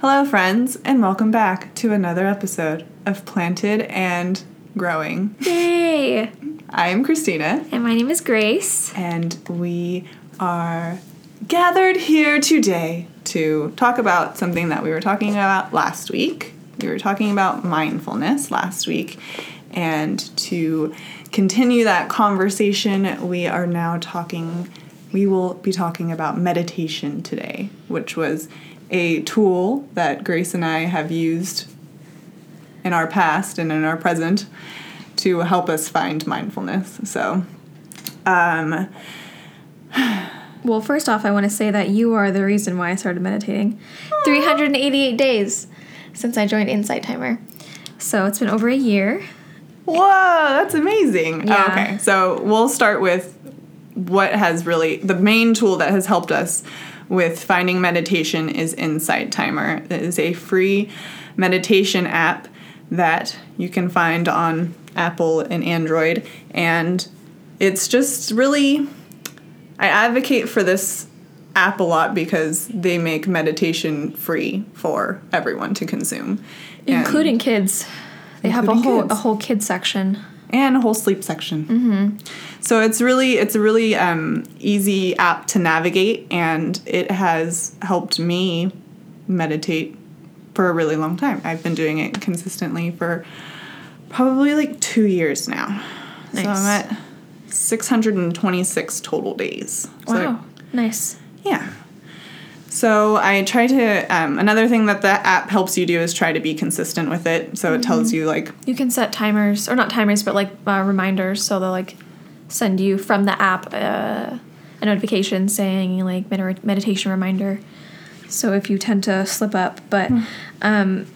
Hello, friends, and welcome back to another episode of Planted and Growing. Yay! I am Christina, And my name is Grace. and we are gathered here today to talk about something that we were talking about last week. We were talking about mindfulness last week, and to continue that conversation, we are now talking, we will be talking about meditation today, which was a tool that Grace and I have used in our past and in our present to help us find mindfulness. So, um, Well, first off, I want to say that you are the reason why I started meditating. 388 days since I joined Insight Timer. So it's been over a year. Whoa, that's amazing. Yeah. Okay, so we'll start with what has really the main tool that has helped us with finding meditation is Insight Timer. It is a free meditation app that you can find on Apple and Android, and it's just really I advocate for this app a lot because they make meditation free for everyone to consume. And- Including kids. They have a whole kids. a whole kid section. And a whole sleep section. Mm-hmm. So it's really it's a really um, easy app to navigate, and it has helped me meditate for a really long time. I've been doing it consistently for probably like two years now. So I'm at 626 total days. So Wow. nice. yeah. So I try to. Um, another thing that the app helps you do is try to be consistent with it. So it tells you like You can set timers, or not timers, but like uh, reminders. So they'll like send you from the app uh, a notification saying like med- meditation reminder. So if you tend to slip up, but um,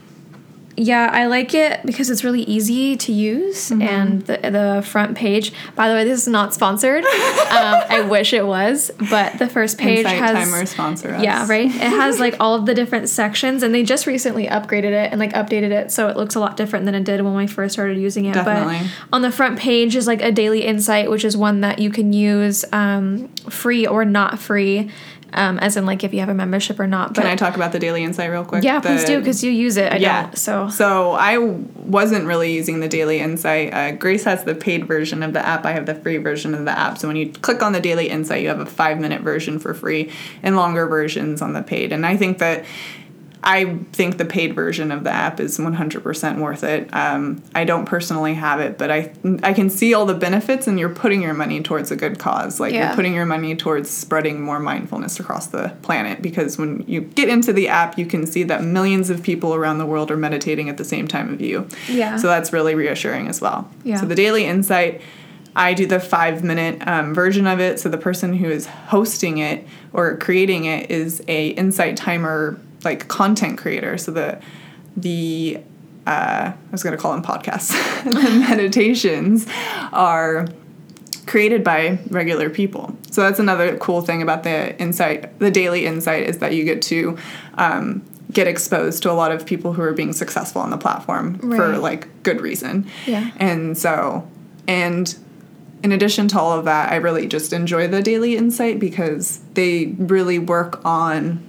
yeah, I like it because it's really easy to use, and the the front page. By the way, this is not sponsored. um, I wish it was, but the first page Insight has Timer sponsor us. yeah, right. It has like all of the different sections, and they just recently upgraded it and like updated it, so it looks a lot different than it did when we first started using it. Definitely. But on the front page is like a daily insight, which is one that you can use um, free or not free, um, as in like if you have a membership or not. But Can I talk about the daily insight real quick? yeah, please do because you use it. I yeah. don't. So So I wasn't really using the daily insight. Uh, Grace has the paid version of the app. I have the free version of the app. So when you click on the daily insight, you have a five minute version for free and longer versions on the paid. And I think that. I think the paid version of the app is 100% worth it. Um, I don't personally have it, but I I can see all the benefits, and you're putting your money towards a good cause. Like Yeah. you're putting your money towards spreading more mindfulness across the planet. Because when you get into the app, you can see that millions of people around the world are meditating at the same time of you. Yeah. So that's really reassuring as well. Yeah. So the daily insight. I do the five minute um, version of it. So the person who is hosting it or creating it is a insight timer like content creator. So the the uh, I was gonna call them podcasts. the meditations are created by regular people. So that's another cool thing about the insight, the daily insight, is that you get to um, get exposed to a lot of people who are being successful on the platform for like good reason. Yeah. And so, and in addition to all of that, I really just enjoy the daily insight because they really work on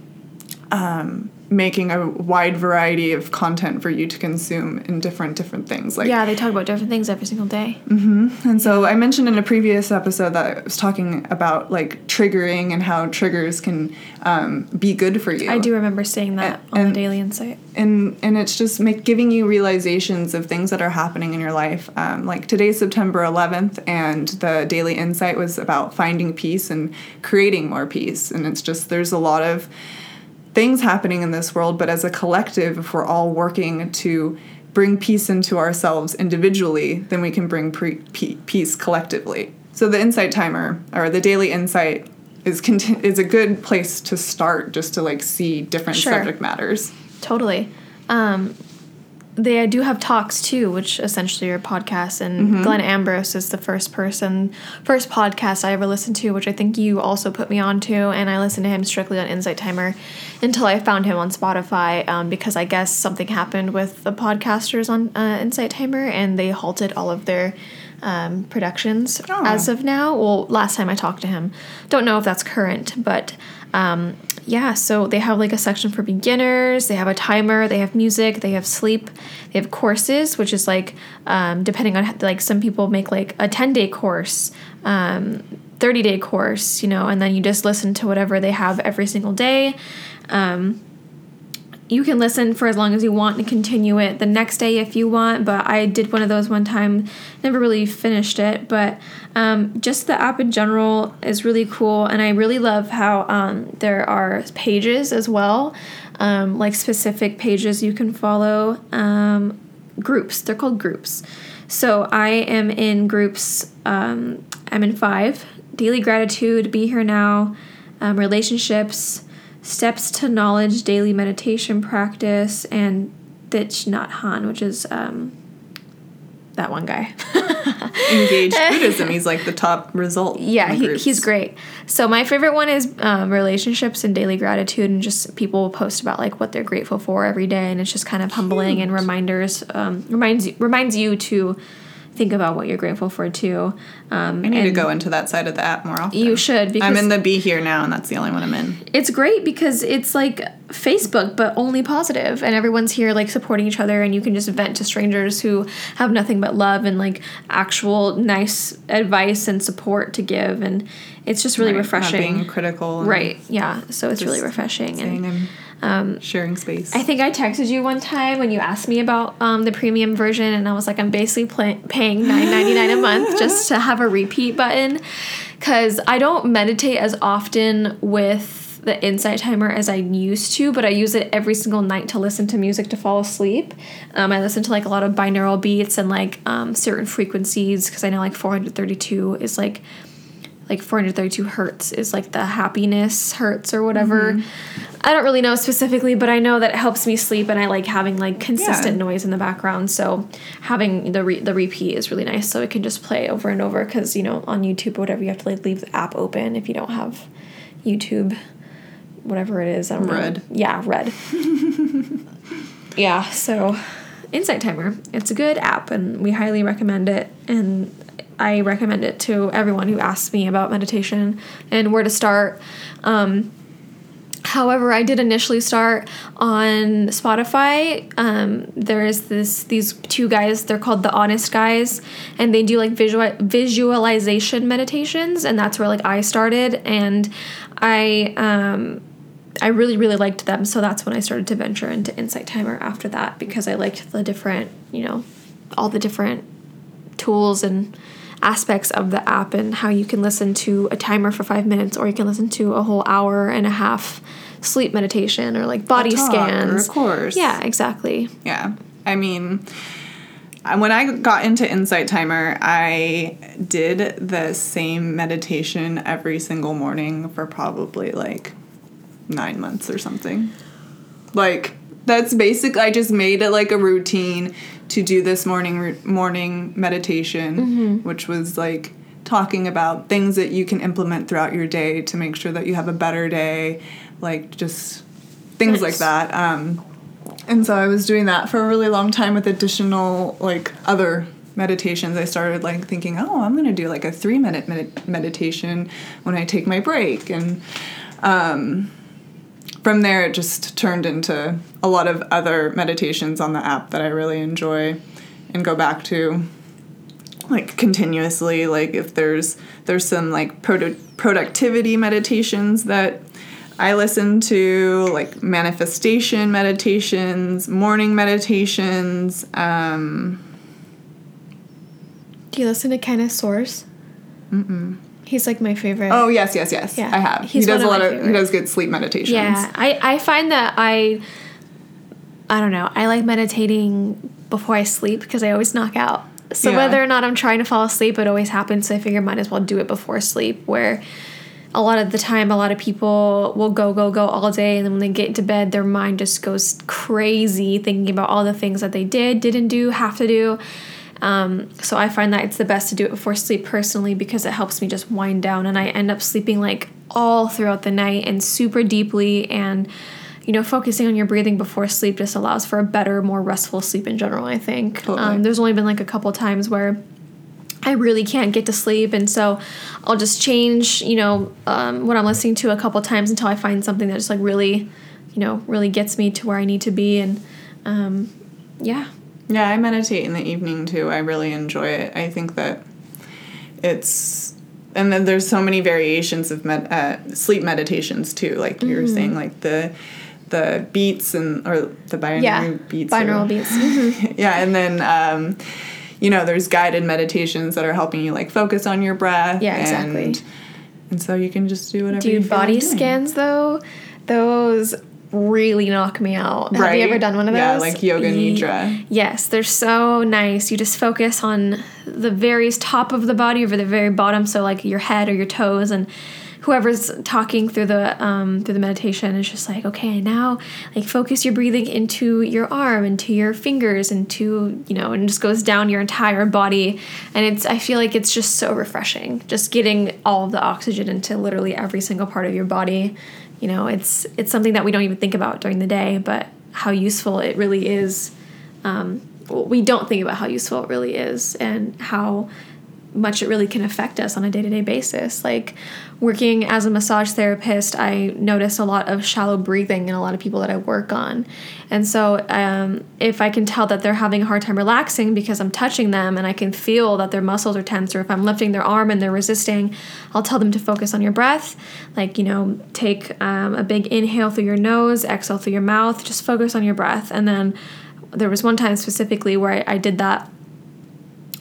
um, making a wide variety of content for you to consume in different different things like yeah, they talk about different things every single day. and so I mentioned in a previous episode that I was talking about like triggering and how triggers can um, be good for you. I do remember saying that And- on the daily insight. and and it's just make giving you realizations of things that are happening in your life. Um, like today's September 11th, and the daily insight was about finding peace and creating more peace. And it's just there's a lot of things happening in this world, but as a collective, if we're all working to bring peace into ourselves individually, then we can bring pre- pe- peace collectively. So the insight timer or the daily insight is conti- is a good place to start just to like see different Sure. subject matters. Totally. Um, they do have talks too, which essentially are podcasts. And Mm-hmm. Glenn Ambrose is the first person, first podcast I ever listened to, which I think you also put me on to. And I listened to him strictly on Insight Timer until I found him on Spotify um, because I guess something happened with the podcasters on uh, Insight Timer and they halted all of their um, productions Oh. as of now. Well, last time I talked to him, don't know if that's current, but um, yeah, so they have like a section for beginners. They have a timer. They have music. They have sleep. They have courses, which is like um, depending on like some people make like a ten day course, um, thirty day course, you know, and then you just listen to whatever they have every single day. Um, you can listen for as long as you want and continue it the next day if you want but i did one of those one time never really finished it but um, just the app in general is really cool and i really love how um, there are pages as well um, like specific pages you can follow um, groups. They're called groups. So i am in groups um, i'm in five. Daily gratitude be here now um, relationships Steps to Knowledge Daily Meditation Practice, and Thich Nhat Hanh, which is um, that one guy. Engaged Buddhism. He's like the top result. Yeah, he, he's great. So my favorite one is um, relationships and daily gratitude, and just people will post about like what they're grateful for every day, and it's just kind of humbling and reminders. Um, reminds you, reminds you to think about what you're grateful for too. Um, I need to go into that side of the app more often. You should because I'm in the Be Here now, and that's the only one I'm in. it's great because it's like Facebook, but only positive, and everyone's here like supporting each other, and you can just vent to strangers who have nothing but love and like actual nice advice and support to give, and it's just really Right, refreshing. Not being critical. right? Yeah. So it's really refreshing, and I'm sharing space. I think I texted you one time when you asked me about um, the premium version, and I was like, I'm basically pla paying nine ninety nine a month just to have a repeat button, because I don't meditate as often with the insight timer as I used to, but I use it every single night to listen to music to fall asleep. Um, I listen to like a lot of binaural beats and like um, certain frequencies because I know like 432 is like like 432 hertz is like the happiness hertz or whatever. I don't really know specifically, but I know that it helps me sleep and I like having like consistent Yeah. noise in the background. So having the re- the repeat is really nice so it can just play over and over cuz you know on YouTube or whatever you have to like leave the app open if you don't have YouTube whatever it is. I don't Red. know. Yeah, red. yeah, so Insight Timer. It's a good app and we highly recommend it and I recommend it to everyone who asks me about meditation and where to start. Um, However, I did initially start on Spotify. Um, there is this these two guys. They're called the Honest Guys, and they do like visual visualization meditations, and that's where like I started. And I um, I really really liked them, so that's when I started to venture into Insight Timer after that because I liked the different you know all the different tools and aspects of the app and how you can listen to a timer for five minutes or you can listen to a whole hour and a half sleep meditation or like body or a course. Yeah, exactly. Yeah. I mean, when I got into Insight Timer, I did the same meditation every single morning for probably like nine months or something. Like, that's basic. I just made it like a routine to do this morning morning meditation, which was like talking about things that you can implement throughout your day to make sure that you have a better day, like just things like that. Um, and so I was doing that for a really long time with additional like other meditations. I started like thinking, oh, I'm gonna do like a three minute med- meditation when I take my break, and um, from there it just turned into a lot of other meditations on the app that I really enjoy and go back to like continuously like if there's there's some like produ- productivity meditations that I listen to like manifestation meditations, morning meditations. Um, Do you listen to Kenneth Soares? Mm-mm. He's like my favorite. oh yes, yes, yes. Yeah, I have. he's he does a lot of. He does good sleep meditations. Yeah, I, I find that I I don't know. I like meditating before I sleep because I always knock out. So Yeah. whether or not I'm trying to fall asleep, it always happens. So I figure might as well do it before sleep. Where a lot of the time, a lot of people will go go go all day, and then when they get into bed, their mind just goes crazy thinking about all the things that they did, didn't do, have to do. Um, so I find that it's the best to do it before sleep personally because it helps me just wind down and I end up sleeping like all throughout the night and super deeply and you know focusing on your breathing before sleep just allows for a better more restful sleep in general I think Totally. um, there's only been like a couple times where I really can't get to sleep, and so I'll just change, you know, um, what I'm listening to a couple times until I find something that just like really, you know, really gets me to where I need to be, and um, yeah, Yeah, I meditate in the evening too. I really enjoy it. I think that it's and then there's so many variations of med- uh, sleep meditations too. Like you were saying, like the the beats and or the binaural yeah, beats. or- binaural beats. Mhm. yeah, and then um, you know, there's guided meditations that are helping you like focus on your breath. Yeah, exactly. And, and so you can just do whatever. you Dude, feel body like scans though, those really knock me out. Have you ever done one of those? Yeah, like yoga nidra. Yes, they're so nice. You just focus on the very top of the body over the very bottom, so like your head or your toes, and whoever's talking through the um, through the meditation is just like, okay, now like focus your breathing into your arm, into your fingers, into you know, and just goes down your entire body, and it's I feel like it's just so refreshing, just getting all of the oxygen into literally every single part of your body. You know, it's it's something that we don't even think about during the day, but how useful it really is. Um, we don't think about how useful it really is and how much it really can affect us on a day-to-day basis. Like working as a massage therapist i notice a lot of shallow breathing in a lot of people that i work on. And so um, if i can tell that they're having a hard time relaxing because i'm touching them and i can feel that their muscles are tense or if i'm lifting their arm and they're resisting i'll tell them to focus on your breath. Like you know take um, a big inhale through your nose exhale through your mouth just focus on your breath. And then there was one time specifically where I, I did that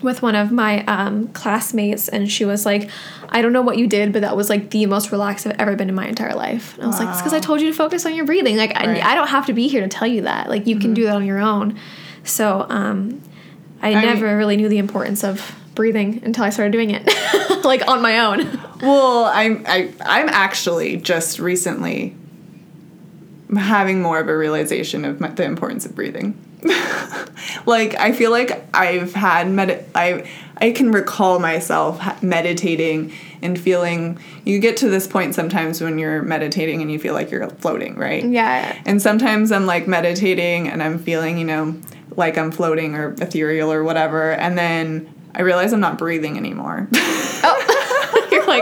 with one of my um, classmates, and she was like, "I don't know what you did, but that was like the most relaxed I've ever been in my entire life." And I was like, "It's because I told you to focus on your breathing. Like, Right. I, I don't have to be here to tell you that. Like, you can do that on your own." So, um, I, I never mean- really knew the importance of breathing until I started doing it, like on my own. Well, I'm I I'm actually just recently having more of a realization of my, the importance of breathing. like I feel like I've had med I I can recall myself meditating and feeling you get to this point sometimes when you're meditating and you feel like you're floating, right? Yeah. And sometimes I'm like meditating and I'm feeling, you know, like I'm floating or ethereal or whatever, and then I realize I'm not breathing anymore.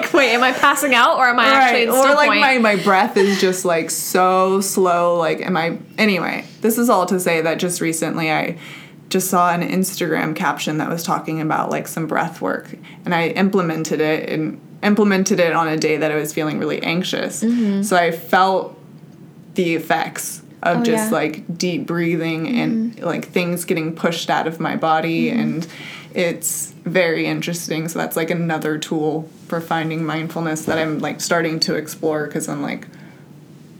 Like, wait, am I passing out or am I actually in or like point? my, my breath is just like so slow like am i anyway this is all to say that just recently i just saw an instagram caption that was talking about like some breath work and i implemented it and implemented it on a day that i was feeling really anxious so i felt the effects of Mm-hmm. Oh, just yeah. Mm-hmm. like deep breathing and like things getting pushed out of my body and it's very interesting so that's like another tool for finding mindfulness that i'm like starting to explore because i'm like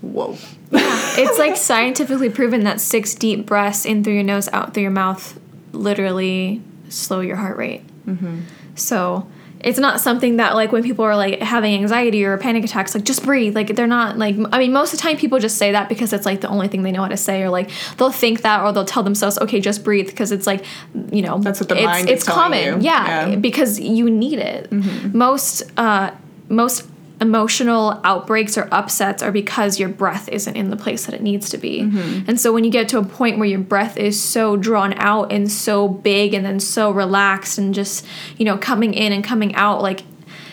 whoa it's like scientifically proven that six deep breaths in through your nose, out through your mouth, literally slow your heart rate. Mm-hmm. So it's not something that like when people are like having anxiety or panic attacks, like just breathe. Like they're not like I mean most of the time people just say that because it's like the only thing they know how to say, or like they'll think that or they'll tell themselves, okay, just breathe because it's like you know That's what the it's, mind is it's telling common, you. Yeah, Yeah. Mm-hmm. because you need it. Most uh, most emotional outbreaks or upsets are because your breath isn't in the place that it needs to be. Mm-hmm. And so when you get to a point where your breath is so drawn out and so big and then so relaxed and just, you know, coming in and coming out like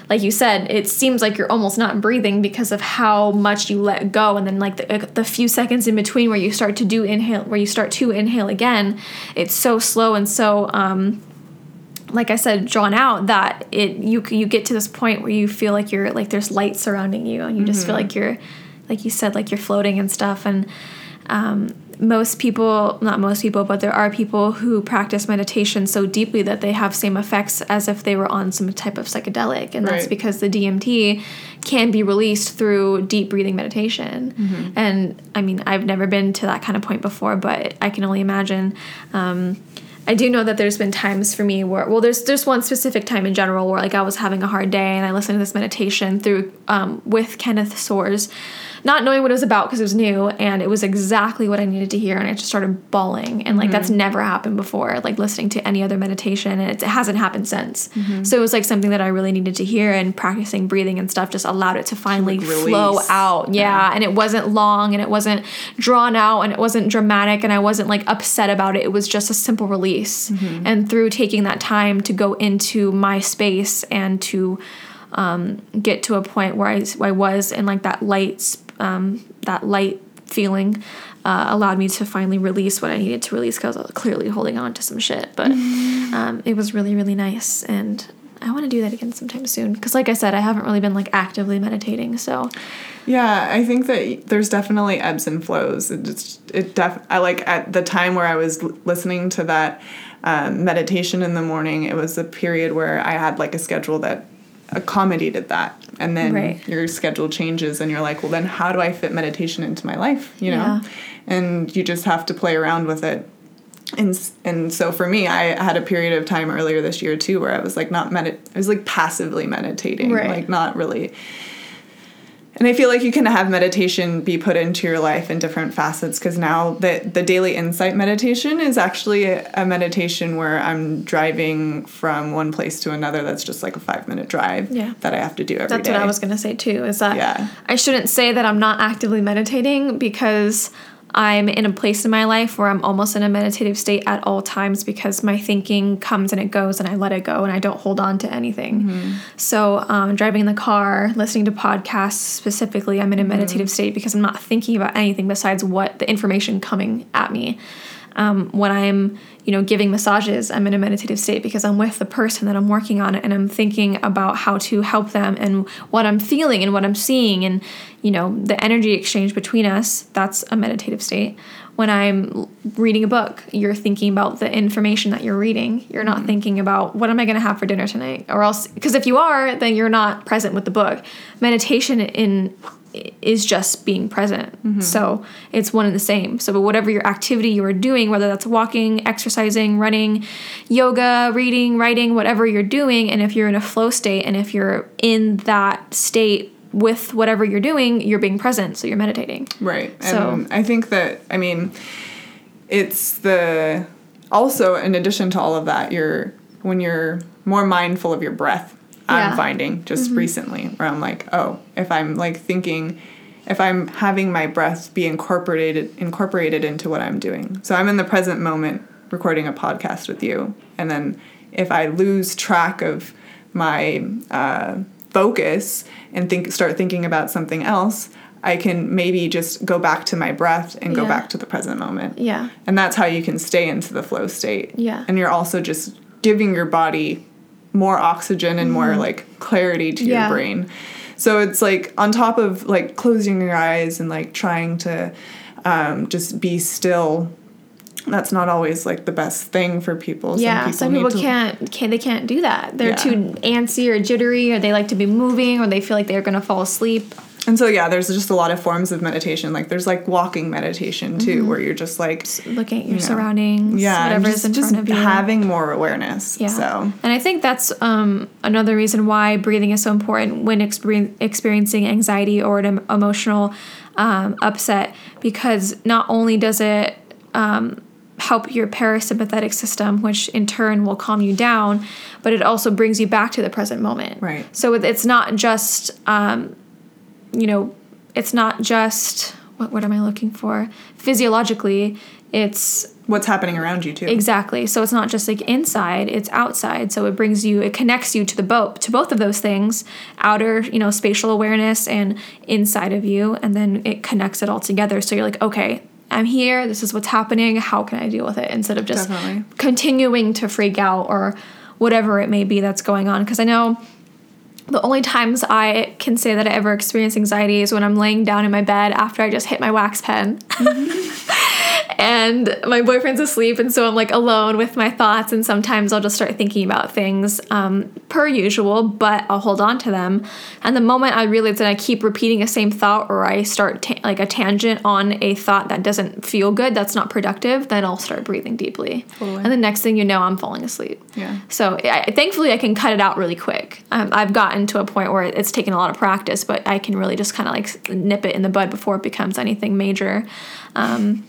like you said, it seems like you're almost not breathing because of how much you let go, and then like the, the few seconds in between where you start to do inhale, where you start to inhale again, it's so slow and so um, like I said, drawn out that it you you get to this point where you feel like you're like there's light surrounding you and you just feel like you're like you said like you're floating and stuff. And um, most people not most people but there are people who practice meditation so deeply that they have same effects as if they were on some type of psychedelic. And that's Right. because the DMT can be released through deep breathing meditation. And I mean I've never been to that kind of point before but I can only imagine um, I do know that there's been times for me where, well, there's there's one specific time in general where like I was having a hard day and I listened to this meditation through um, with Kenneth Soares, not knowing what it was about because it was new and it was exactly what I needed to hear and I just started bawling and like that's never happened before like listening to any other meditation and it hasn't happened since. So it was like something that I really needed to hear and practicing breathing and stuff just allowed it to finally like, flow out. Yeah, and it wasn't long and it wasn't drawn out and it wasn't dramatic and I wasn't like upset about it. It was just a simple release space. And through taking that time to go into my space and to um, get to a point where I, I was in like that light, um, that light feeling uh, allowed me to finally release what I needed to release because I was clearly holding on to some shit. But um, it was really, really nice. And I want to do that again sometime soon. Because, like I said, I haven't really been like actively meditating. So, Yeah, I think that there's definitely ebbs and flows. It just, it def I like at the time where I was listening to that um, meditation in the morning. It was a period where I had like a schedule that accommodated that, and then Right. your schedule changes, and you're like, well, then how do I fit meditation into my life? You know, Yeah. and you just have to play around with it. And, and so for me, I had a period of time earlier this year too where I was like not medit I was like passively meditating, Right. like not really and I feel like you can have meditation be put into your life in different facets because now the the daily insight meditation is actually a, a meditation where I'm driving from one place to another. That's just like a five minute drive Yeah. that I have to do every day. That's what I was gonna say too. Is that Yeah. I shouldn't say that I'm not actively meditating because I'm in a place in my life where I'm almost in a meditative state at all times because my thinking comes and it goes and I let it go and I don't hold on to anything. Mm-hmm. So um, driving in the car, listening to podcasts specifically, I'm in a Mm-hmm. meditative state because I'm not thinking about anything besides what the information coming at me. Um, when I'm, you know, giving massages, I'm in a meditative state because I'm with the person that I'm working on and I'm thinking about how to help them and what I'm feeling and what I'm seeing and, you know, the energy exchange between us. That's a meditative state. When I'm reading a book, you're thinking about the information that you're reading. You're not mm-hmm. thinking about what am I going to have for dinner tonight, or else because if you are, then you're not present with the book. Meditation in is just being present. Mm-hmm. So it's one and the same. So whatever your activity you are doing, whether that's walking, exercising, running, yoga, reading, writing, whatever you're doing, and if you're in a flow state and if you're in that state with whatever you're doing, you're being present. So you're meditating. Right. And So- I think that I mean it's the also in addition to all of that, you're when you're more mindful of your breath, Yeah. I'm finding just recently where I'm like, oh, if I'm like thinking if I'm having my breath be incorporated incorporated into what I'm doing. So I'm in the present moment recording a podcast with you. And then if I lose track of my uh, focus and think start thinking about something else, I can maybe just go back to my breath and go Yeah. back to the present moment. Yeah. And that's how you can stay into the flow state. Yeah. And you're also just giving your body more oxygen and more like clarity to Mm-hmm. Yeah. your brain. So it's like on top of like closing your eyes and like trying to um, just be still. That's not always like the best thing for people. yeah, some people to- can't, can't they can't do that. They're Yeah. too antsy or jittery, or they like to be moving, or they feel like they're gonna fall asleep. And so yeah, there's just a lot of forms of meditation. Like there's like walking meditation too, where you're just like Looking at your know, surroundings, yeah, and whatever just, is in just front of you. having more awareness. Yeah. So And I think that's um, another reason why breathing is so important when exper- experiencing anxiety or an emotional um, upset, because not only does it um, help your parasympathetic system, which in turn will calm you down, but it also brings you back to the present moment. Right. So it's not just, um, you know, it's not just, what, what am I looking for? Physiologically, it's what's happening around you too. Exactly. So it's not just like inside, it's outside. So it brings you it connects you to the boat to both of those things, outer, you know, spatial awareness and inside of you and then it connects it all together. So you're like, okay, I'm here, this is what's happening, how can I deal with it instead of just Definitely. continuing to freak out or whatever it may be that's going on because I know the only times I can say that I ever experience anxiety is when I'm laying down in my bed after I just hit my wax pen. and my boyfriend's asleep, and so I'm like alone with my thoughts. And sometimes I'll just start thinking about things um, per usual, but I'll hold on to them. And the moment I realize that I keep repeating the same thought, or I start ta- like a tangent on a thought that doesn't feel good, that's not productive, then I'll start breathing deeply. Totally. And the next thing you know, I'm falling asleep. Yeah. So I, thankfully, I can cut it out really quick. Um, I've gotten to a point where it's taken a lot of practice, but I can really just kind of like nip it in the bud before it becomes anything major. Um,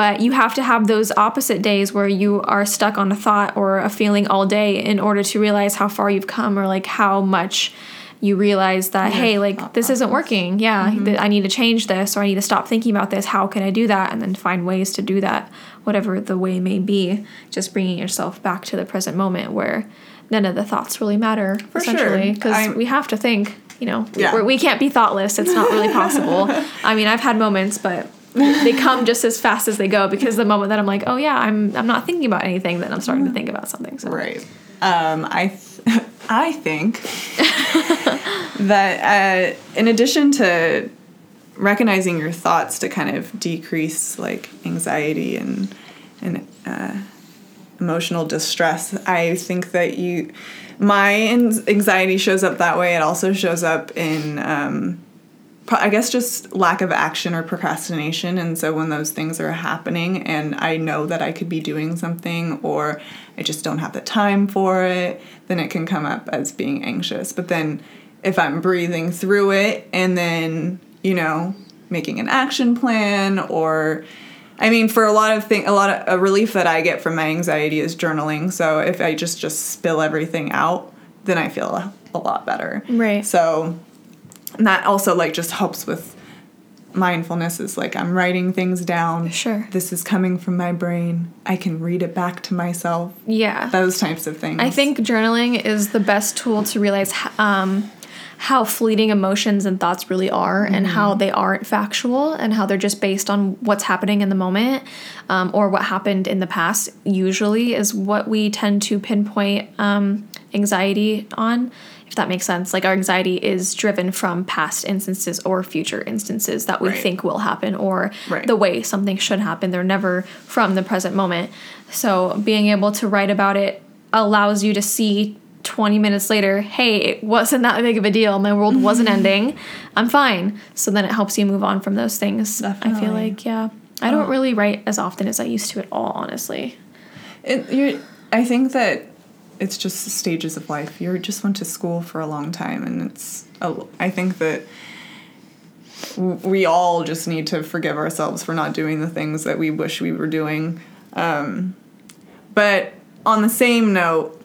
but you have to have those opposite days where you are stuck on a thought or a feeling all day in order to realize how far you've come or like how much you realize that Yeah, hey like this isn't working. Yeah Mm-hmm. th- i need to change this or i need to stop thinking about this. How can i do that? And then find ways to do that whatever the way may be just bringing yourself back to the present moment where none of the thoughts really matter For essentially because I'm- we have to think you know Yeah. we can't be thoughtless. It's not really possible. I mean i've had moments but they come just as fast as they go because the moment that i'm like oh yeah i'm i'm not thinking about anything then i'm starting to think about something so Right. Um, I th- I think that uh, in addition to recognizing your thoughts to kind of decrease like anxiety and and uh, emotional distress, I think that you my anxiety shows up that way. It also shows up in um, I guess just lack of action or procrastination. And so when those things are happening and I know that I could be doing something or I just don't have the time for it, then it can come up as being anxious. But then if I'm breathing through it and then, you know, making an action plan or I mean, for a lot of thing, a lot of a relief that I get from my anxiety is journaling. So if I just just spill everything out, then I feel a, a lot better. Right. So and that also like just helps with mindfulness is like I'm writing things down. Sure. This is coming from my brain. I can read it back to myself. yeah Those types of things. I think journaling is the best tool to realize um, how fleeting emotions and thoughts really are, and how they aren't factual, and how they're just based on what's happening in the moment um, or what happened in the past. Usually, is what we tend to pinpoint um, anxiety on. That makes sense, like our anxiety is driven from past instances or future instances that we Right. think will happen, or Right. the way something should happen. They're never from the present moment. So being able to write about it allows you to see 20 minutes later, hey, it wasn't that big of a deal. My world wasn't ending. I'm fine. So then it helps you move on from those things. I feel like, yeah. I don't oh. really write as often as I used to at all, honestly. It, I think that it's just stages of life. You just went to school for a long time, and it's. A, I think that we all just need to forgive ourselves for not doing the things that we wish we were doing. Um, but on the same note,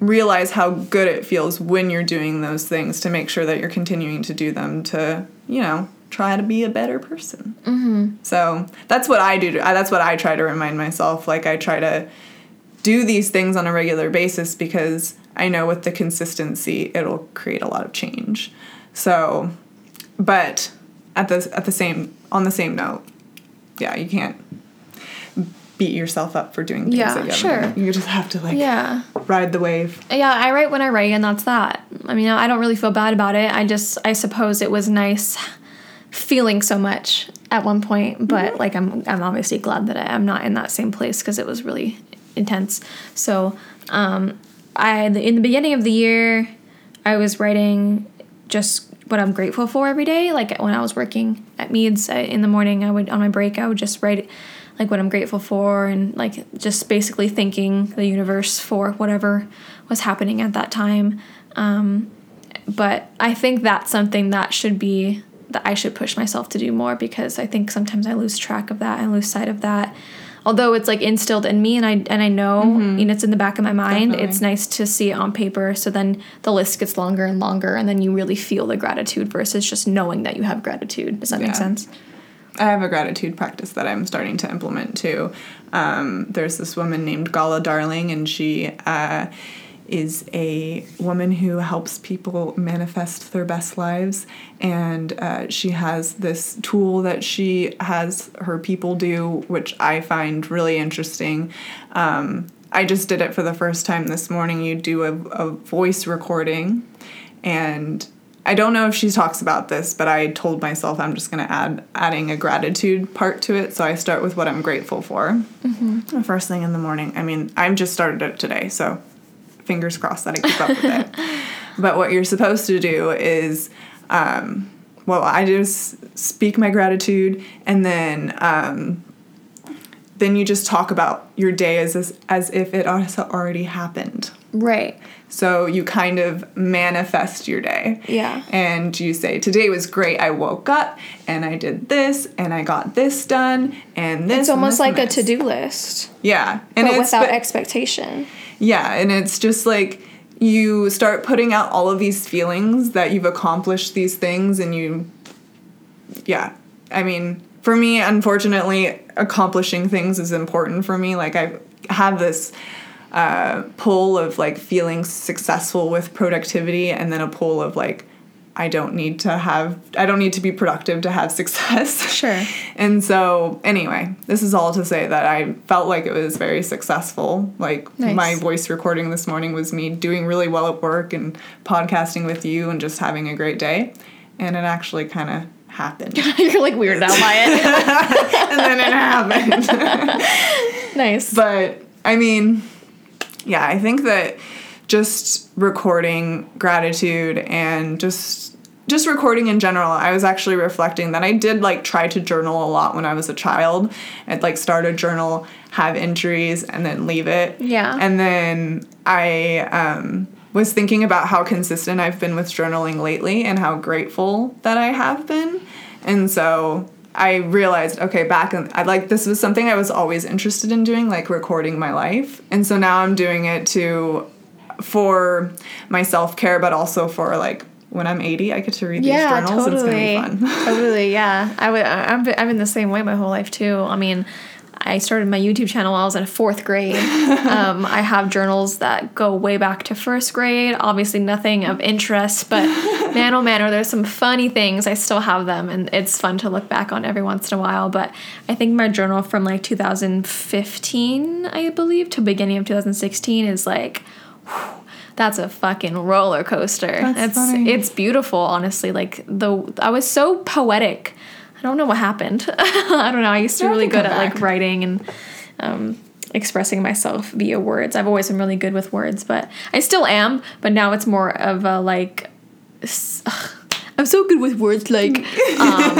realize how good it feels when you're doing those things to make sure that you're continuing to do them to, you know, try to be a better person. Mm-hmm. So that's what I do. To, that's what I try to remind myself. Like I try to do these things on a regular basis because I know with the consistency it'll create a lot of change. So, but at the at the same on the same note, yeah, you can't beat yourself up for doing things Yeah, that you sure. done. You just have to like Yeah. ride the wave. Yeah, I write when I write, and that's that. I mean, I don't really feel bad about it. I just, I suppose it was nice feeling so much at one point, but mm-hmm. like I'm, I'm obviously glad that I, I'm not in that same place because it was really intense. So, um, I in the beginning of the year, I was writing just what I'm grateful for every day. Like when I was working at Meads in the morning, I would on my break, I would just write like what I'm grateful for and like just basically thanking the universe for whatever was happening at that time. Um, but I think that's something that should be that I should push myself to do more because I think sometimes I lose track of that. I lose sight of that. Although it's like instilled in me and I and I know, you know, it's in the back of my mind. Definitely. It's nice to see it on paper. So then the list gets longer and longer, and then you really feel the gratitude versus just knowing that you have gratitude. Does that Yeah. make sense? I have a gratitude practice that I'm starting to implement too. Um, there's this woman named Gala Darling, and she uh, is a woman who helps people manifest their best lives. And uh, she has this tool that she has her people do, which I find really interesting. Um, I just did it for the first time this morning. You do a, a voice recording, and I don't know if she talks about this, but I told myself I'm just going to add adding a gratitude part to it. So I start with what I'm grateful for. The first thing in the morning. I mean, I've just started it today, so fingers crossed that I keep up with it. But what you're supposed to do is, um, well, I just speak my gratitude, and then um, then you just talk about your day as as if it also already happened. Right. So you kind of manifest your day. Yeah. And you say, Today was great. I woke up and I did this and I got this done and this. It's and almost this like a to do list, Yeah. And but without but- expectation. Yeah, and it's just like you start putting out all of these feelings that you've accomplished these things and you yeah. I mean for me unfortunately accomplishing things is important for me. Like i have this uh, pull of like feeling successful with productivity and then a pull of like I don't need to have I don't need to be productive to have success. Sure. and so anyway, this is all to say that I felt like it was very successful. Like Nice. my voice recording this morning was me doing really well at work and podcasting with you and just having a great day. And it actually kind of happened. You're like weirded out by it. and then it happened. nice. But I mean, yeah, I think that just recording gratitude and just just recording in general, I was actually reflecting that I did like try to journal a lot when I was a child. I'd like start a journal, have entries, and then leave it. Yeah. And then I um, was thinking about how consistent I've been with journaling lately and how grateful that I have been. And so I realized, okay, back in, I like this was something I was always interested in doing, like recording my life. And so now I'm doing it to for my self care, but also for like when I'm 80, I get to read yeah, these journals. totally. It's gonna be fun. totally, yeah. I would. I- I've I've been the same way my whole life too. I mean, I started my YouTube channel while I was in fourth grade. um, I have journals that go way back to first grade. Obviously, nothing of interest, but man, oh man, are there some funny things? I still have them, and it's fun to look back on every once in a while. But I think my journal from like 2015, I believe, to beginning of 2016 is like. Whew, that's a fucking roller coaster. That's it's funny. it's beautiful, honestly. Like the I was so poetic. I don't know what happened. I don't know. I used to be really good at like writing and um, expressing myself via words. I've always been really good with words, but I still am. But now it's more of a like. I'm so good with words, like um,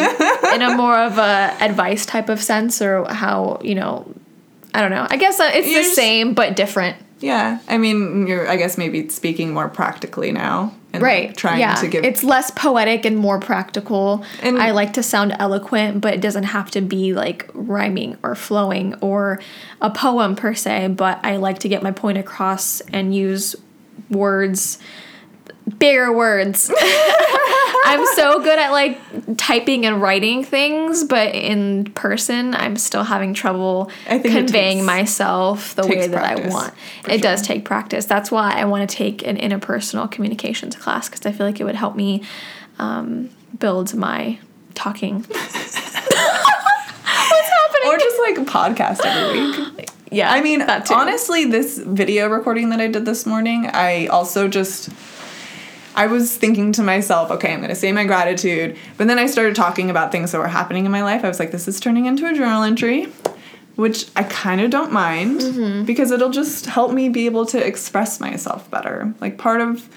in a more of a advice type of sense, or how you know. I don't know. I guess uh, it's You're the just- same but different. Yeah, I mean, you're I guess maybe speaking more practically now, and right Trying yeah. to give it's less poetic and more practical. And- i like to sound eloquent but it doesn't have to be like rhyming or flowing or a poem per se but i like to get my point across and use words bigger words i'm so good at like typing and writing things but in person i'm still having trouble conveying takes- myself the way that i want it does take practice. That's why I want to take an interpersonal communications class because I feel like it would help me um, build my talking. What's happening? Or just like a podcast every week. Yeah, I mean, honestly, this video recording that I did this morning, I also just I was thinking to myself, okay, I'm going to say my gratitude, but then I started talking about things that were happening in my life. I was like, this is turning into a journal entry, which I kind of don't mind Mm-hmm. because it'll just help me be able to express myself better. Like part of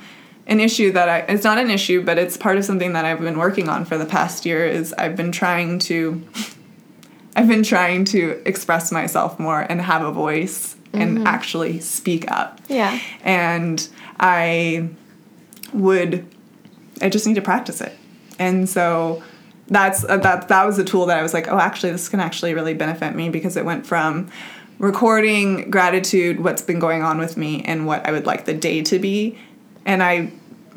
an issue that I it's not an issue, but it's part of something that I've been working on for the past year is I've been trying to I've been trying to express myself more and have a voice and actually speak up. Yeah. And I would I just need to practice it. And so that's uh, that that was a tool that I was like, "Oh, actually this can actually really benefit me because it went from recording gratitude, what's been going on with me and what I would like the day to be, and I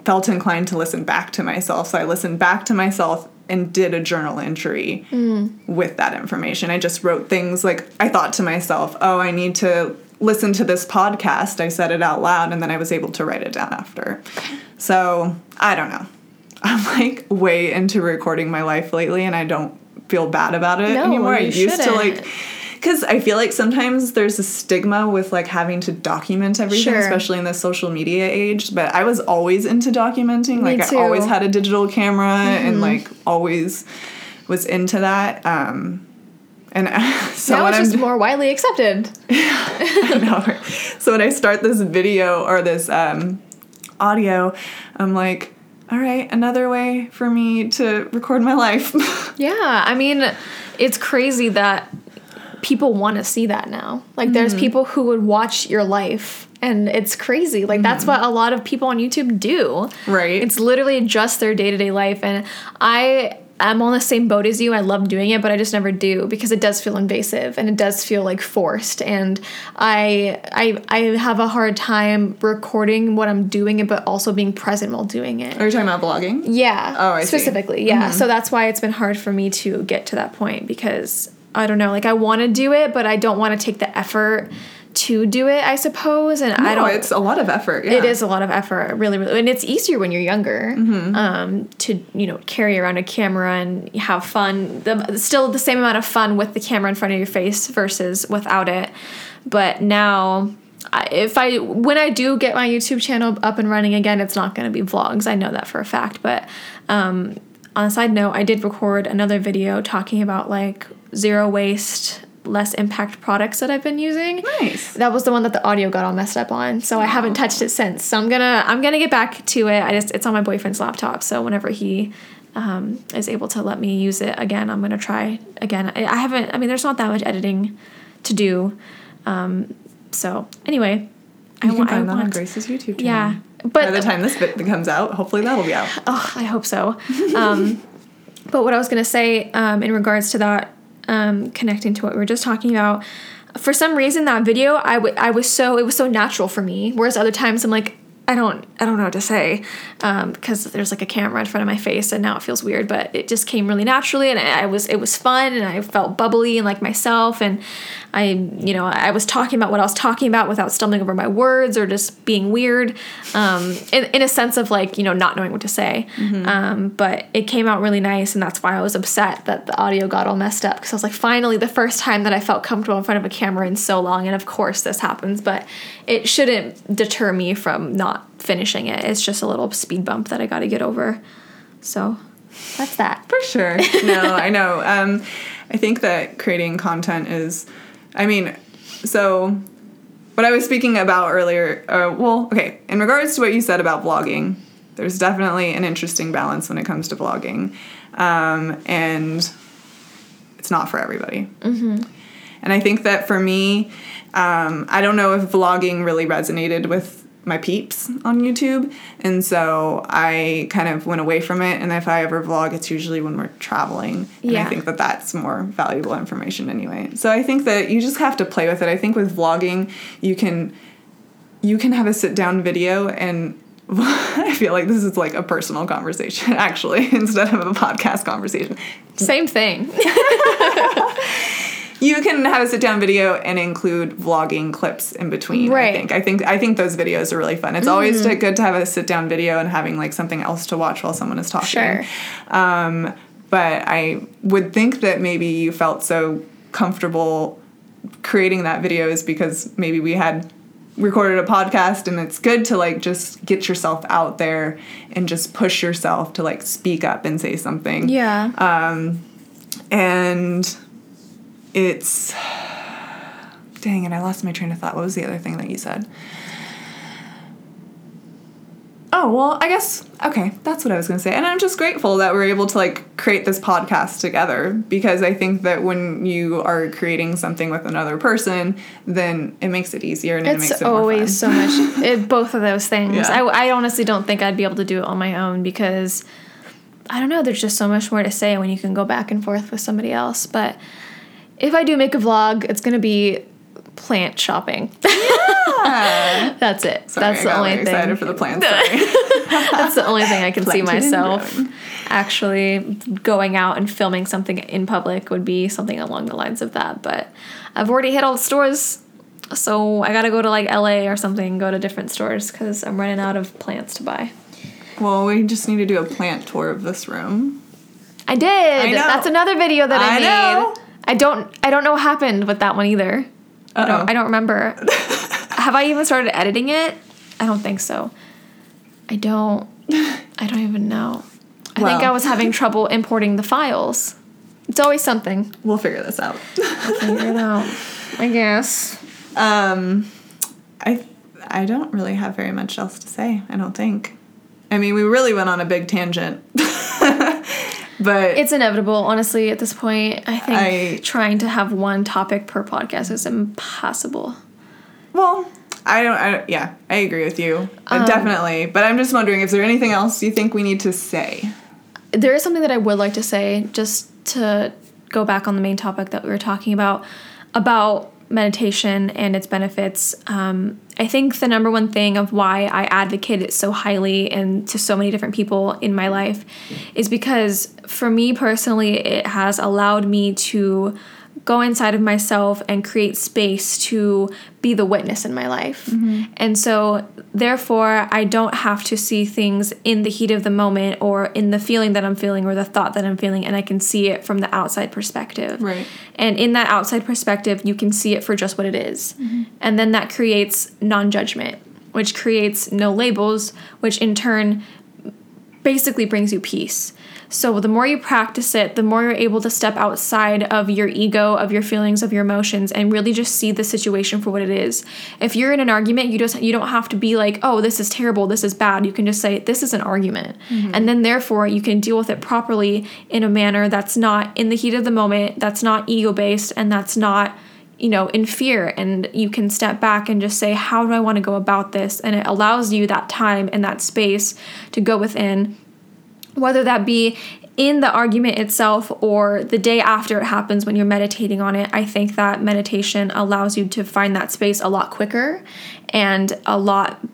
felt inclined to listen back to myself. So I listened back to myself and did a journal entry with that information. I just wrote things like I thought to myself, oh, I need to listen to this podcast. I said it out loud and then I was able to write it down after. So I don't know. I'm like way into recording my life lately and I don't feel bad about it No, anymore. I you used to shouldn't. like because I feel like sometimes there's a stigma with like having to document everything, Sure. especially in the social media age. But I was always into documenting. Me like too. I always had a digital camera and like always was into that. Um, and so now it's I'm just more widely accepted. So when I start this video or this um, audio, I'm like, all right, another way for me to record my life. Yeah, I mean, it's crazy that people want to see that now. Like, there's Mm-hmm. people who would watch your life, and it's crazy. Like, that's what a lot of people on YouTube do. Right. It's literally just their day to day life, and I I'm on the same boat as you. I love doing it, but I just never do because it does feel invasive and it does feel like forced. And I I I have a hard time recording what I'm doing, it but also being present while doing it. Are you talking about vlogging? Yeah. Oh, I see. specifically. Yeah. Mm-hmm. So that's why it's been hard for me to get to that point because I don't know. Like I want to do it, but I don't want to take the effort to do it. I suppose, and I don't. it's a lot of effort. Yeah. It is a lot of effort, really, really, and it's easier when you're younger Mm-hmm. um, to you know carry around a camera and have fun. The, still the same amount of fun with the camera in front of your face versus without it. But now, I- if I when I do get my YouTube channel up and running again, it's not going to be vlogs. I know that for a fact. But um, on a side note, I did record another video talking about like zero waste, less impact products that I've been using. Nice. That was the one that the audio got all messed up on, so I haven't touched it since. So I'm gonna I'm gonna get back to it. I just it's on my boyfriend's laptop, so whenever he um, is able to let me use it again, I'm gonna try again. I, I haven't. I mean, there's not that much editing to do. Um, so anyway, You I, can wa- I find that on want. Grace's YouTube channel. Yeah, By the time this bit comes out, hopefully that'll be out. oh, I hope so. Um, but what I was gonna say um, in regards to that, um, connecting to what we were just talking about, for some reason that video I, w- I was so it was so natural for me. Whereas other times I'm like I don't I don't know what to say because there's like a camera in front of my face and now it feels weird. But it just came really naturally and I was it was fun and I felt bubbly and like myself and I you know I was talking about what I was talking about without stumbling over my words or just being weird um, in, in a sense of like you know not knowing what to say. Um, but it came out really nice and that's why I was upset that the audio got all messed up because I was like finally the first time that I felt comfortable in front of a camera in so long and of course this happens but it shouldn't deter me from not finishing it. It's just a little speed bump that I got to get over. So that's that. For sure. No, I know. Um, I think that creating content is, I mean, so what I was speaking about earlier, uh, well, okay, in regards to what you said about vlogging, there's definitely an interesting balance when it comes to vlogging. Um, and it's not for everybody. And I think that for me, um, I don't know if vlogging really resonated with my peeps on YouTube. And so I kind of went away from it. And if I ever vlog, it's usually when we're traveling. And I think that that's more valuable information anyway. So I think that you just have to play with it. I think with vlogging, you can you can have a sit down video and I feel like this is like a personal conversation actually instead of a podcast conversation. Same thing. You can have a sit down video and include vlogging clips in between. Right. I think. I think I think those videos are really fun. It's always to, good to have a sit down video and having like something else to watch while someone is talking. Sure. Um, but I would think that maybe you felt so comfortable creating that video is because maybe we had recorded a podcast and it's good to like just get yourself out there and just push yourself to like speak up and say something Yeah. Um and it's dang it i lost my train of thought. What was the other thing that you said? Oh well i guess okay that's what i was going to say. And i'm just grateful that we're able to like create this podcast together because i think that when you are creating something with another person then it makes it easier and it makes it's it more always so much it, both of those things. Yeah. I, I honestly don't think i'd be able to do it on my own because i don't know there's just so much more to say when you can go back and forth with somebody else but if i do make a vlog it's going to be plant shopping Yeah. that's it Sorry, that's I the got only thing excited for the plants sorry. that's the only thing i can see Planted myself actually going out and filming something in public would be something along the lines of that but i've already hit all the stores so i gotta go to like la or something go to different stores because i'm running out of plants to buy well we just need to do a plant tour of this room i did know. that's another video that i, I made know. I don't i don't know what happened with that one either. I don't, I don't remember. Have i even started editing it? I don't think so. I don't i don't even know. I think i was having trouble importing the files. It's always something. We'll figure this out. Figure it out. I guess. Um, I I don't really have very much else to say. I don't think. I mean, we really went on a big tangent, but It's inevitable, honestly, at this point. I think I- trying to have one topic per podcast is impossible. well, I don't. I, don't- yeah, I agree with you Um, definitely. But I'm just wondering, is there anything else you think we need to say? there is something that I would like to say just to go back on the main topic that we were talking about about meditation and its benefits. Um, I think the number one thing of why I advocate it so highly and to so many different people in my life is because for me personally, it has allowed me to go inside of myself and create space to be the witness in my life. Mm-hmm. And so, therefore, I don't have to see things in the heat of the moment or in the feeling that I'm feeling or the thought that I'm feeling, and I can see it from the outside perspective. Right. And in that outside perspective, you can see it for just what it is. Mm-hmm. And then that creates non judgment, which creates no labels, which in turn basically brings you peace. So the more you practice it, the more you're able to step outside of your ego, of your feelings, of your emotions and really just see the situation for what it is. If you're in an argument, you just you don't have to be like, "Oh, this is terrible, this is bad." You can just say, "This is an argument." Mm-hmm. And then therefore, you can deal with it properly in a manner that's not in the heat of the moment, that's not ego-based and that's not you know, in fear, and you can step back and just say, How do I want to go about this? And it allows you that time and that space to go within whether that be in the argument itself or the day after it happens when you're meditating on it, I think that meditation allows you to find that space a lot quicker and a lot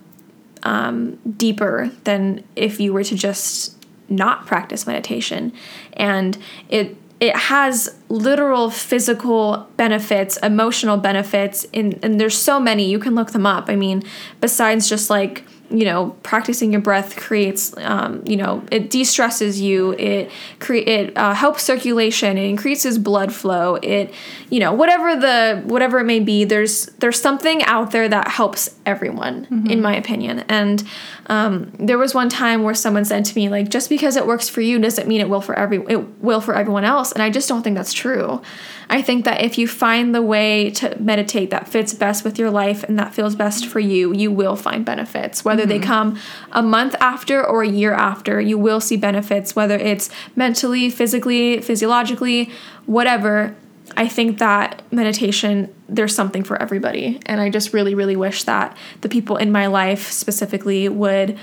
um, deeper than if you were to just not practice meditation. And it it has literal physical benefits, emotional benefits, and, and there's so many. You can look them up. I mean, besides just like you know practicing your breath creates um, you know it de-stresses you it create it uh, helps circulation it increases blood flow it you know whatever the whatever it may be there's there's something out there that helps everyone mm-hmm. in my opinion and um, there was one time where someone said to me like just because it works for you doesn't mean it will for every it will for everyone else and i just don't think that's true I think that if you find the way to meditate that fits best with your life and that feels best for you, you will find benefits. Whether mm-hmm. they come a month after or a year after, you will see benefits, whether it's mentally, physically, physiologically, whatever. I think that meditation, there's something for everybody. And I just really, really wish that the people in my life specifically would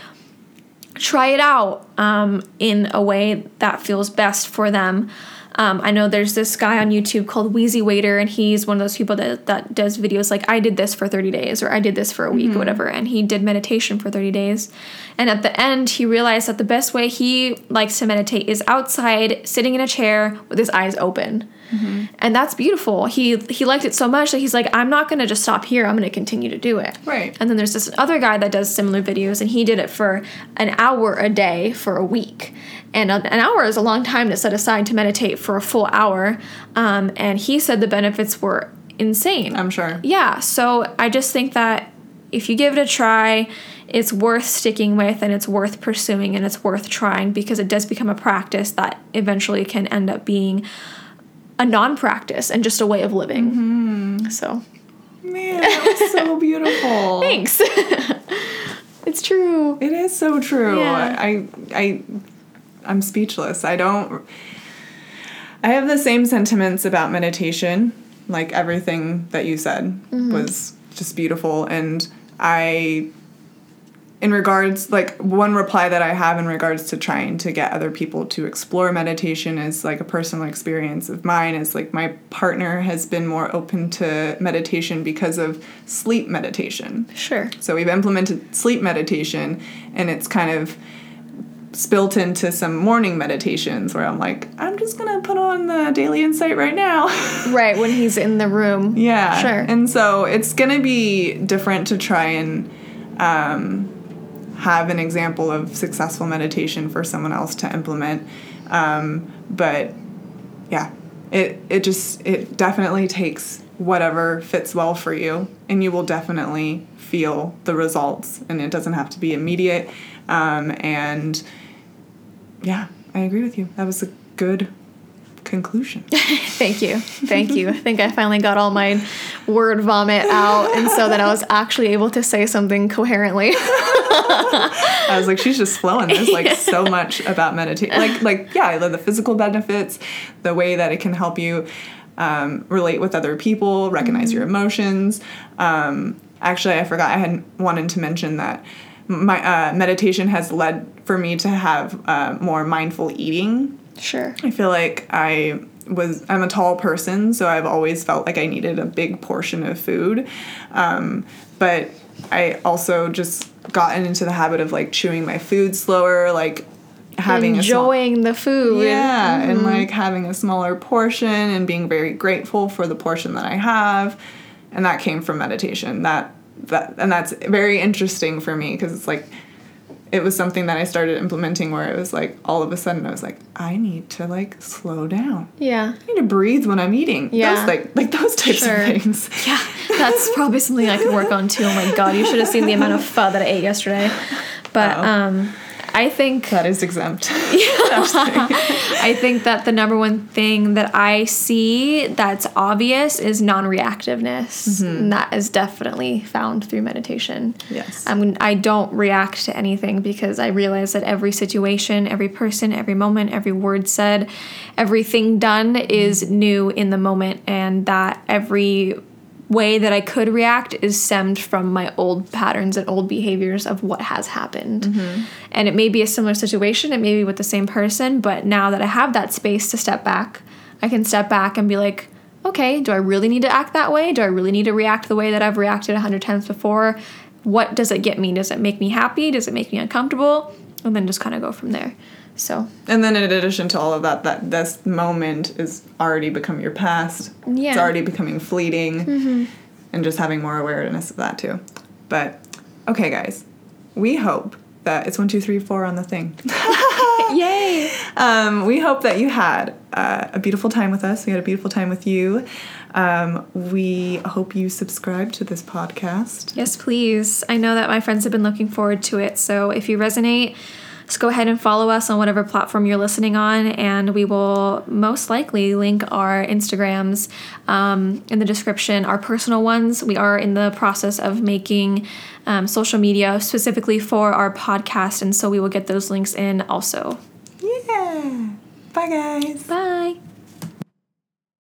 try it out um, in a way that feels best for them. Um, I know there's this guy on YouTube called Wheezy Waiter, and he's one of those people that, that does videos like, I did this for 30 days, or I did this for a week, mm-hmm. or whatever. And he did meditation for 30 days. And at the end, he realized that the best way he likes to meditate is outside, sitting in a chair with his eyes open. Mm-hmm. And that's beautiful. He he liked it so much that he's like, I'm not gonna just stop here. I'm gonna continue to do it. Right. And then there's this other guy that does similar videos, and he did it for an hour a day for a week. And an hour is a long time to set aside to meditate for a full hour. Um, and he said the benefits were insane. I'm sure. Yeah. So I just think that if you give it a try, it's worth sticking with and it's worth pursuing and it's worth trying because it does become a practice that eventually can end up being a non practice and just a way of living. Mm-hmm. So. Man, that was so beautiful. Thanks. it's true. It is so true. Yeah. I I I'm speechless. I don't I have the same sentiments about meditation. Like everything that you said mm-hmm. was just beautiful and I in regards like one reply that i have in regards to trying to get other people to explore meditation is like a personal experience of mine is like my partner has been more open to meditation because of sleep meditation sure so we've implemented sleep meditation and it's kind of spilt into some morning meditations where i'm like i'm just gonna put on the daily insight right now right when he's in the room yeah sure and so it's gonna be different to try and um, have an example of successful meditation for someone else to implement. Um, but yeah, it it just it definitely takes whatever fits well for you, and you will definitely feel the results. And it doesn't have to be immediate. Um, and yeah, I agree with you. That was a good conclusion. Thank you. Thank you. I think I finally got all my word vomit out and so that I was actually able to say something coherently. I was like, she's just flowing. There's like yeah. so much about meditation. Like, like yeah, I love the physical benefits, the way that it can help you um, relate with other people, recognize mm-hmm. your emotions. Um, actually, I forgot I had wanted to mention that my uh, meditation has led for me to have uh, more mindful eating. Sure. I feel like I was I'm a tall person, so I've always felt like I needed a big portion of food. Um, but I also just gotten into the habit of like chewing my food slower, like having small, Enjoying the food. yeah, and like having a smaller portion and being very grateful for the portion that I have, and that came from meditation. That that and that's very interesting for me because it's like it was something that I started implementing where it was like all of a sudden I was like I need to like slow down. Yeah. I need to breathe when I'm eating. Yeah. Those like like those types Sure. of things. Yeah, that's probably something I could work on too. Oh my god, you should have seen the amount of pho that I ate yesterday. But Oh. um, I think That is exempt. I'm just kidding. I think that the number one thing that I see that's obvious is non-reactiveness, and that is definitely found through meditation. Yes. I mean, I don't react to anything because I realize that every situation, every person, every moment, every word said, everything done is mm-hmm. new in the moment, and that every way that I could react is stemmed from my old patterns and old behaviors of what has happened. Mm-hmm. And it may be a similar situation, it may be with the same person, but now that I have that space to step back, I can step back and be like, okay, do I really need to act that way? Do I really need to react the way that I've reacted a hundred times before? What does it get me? Does it make me happy? Does it make me uncomfortable? And then just kind of go from there. So, And then in addition to all of that, that this moment is already become your past. Yeah. It's already becoming fleeting. And just having more awareness of that too. But okay guys, we hope that it's one, two, three, four on the thing. yay! um, we hope that you had uh, a beautiful time with us. We had a beautiful time with you. Um, we hope you subscribe to this podcast. Yes, please. I know that my friends have been looking forward to it. So if you resonate, just go ahead and follow us on whatever platform you're listening on, and we will most likely link our Instagrams um, in the description, our personal ones. We are in the process of making um, social media specifically for our podcast, and so we will get those links in also. Yeah. Bye guys. Bye.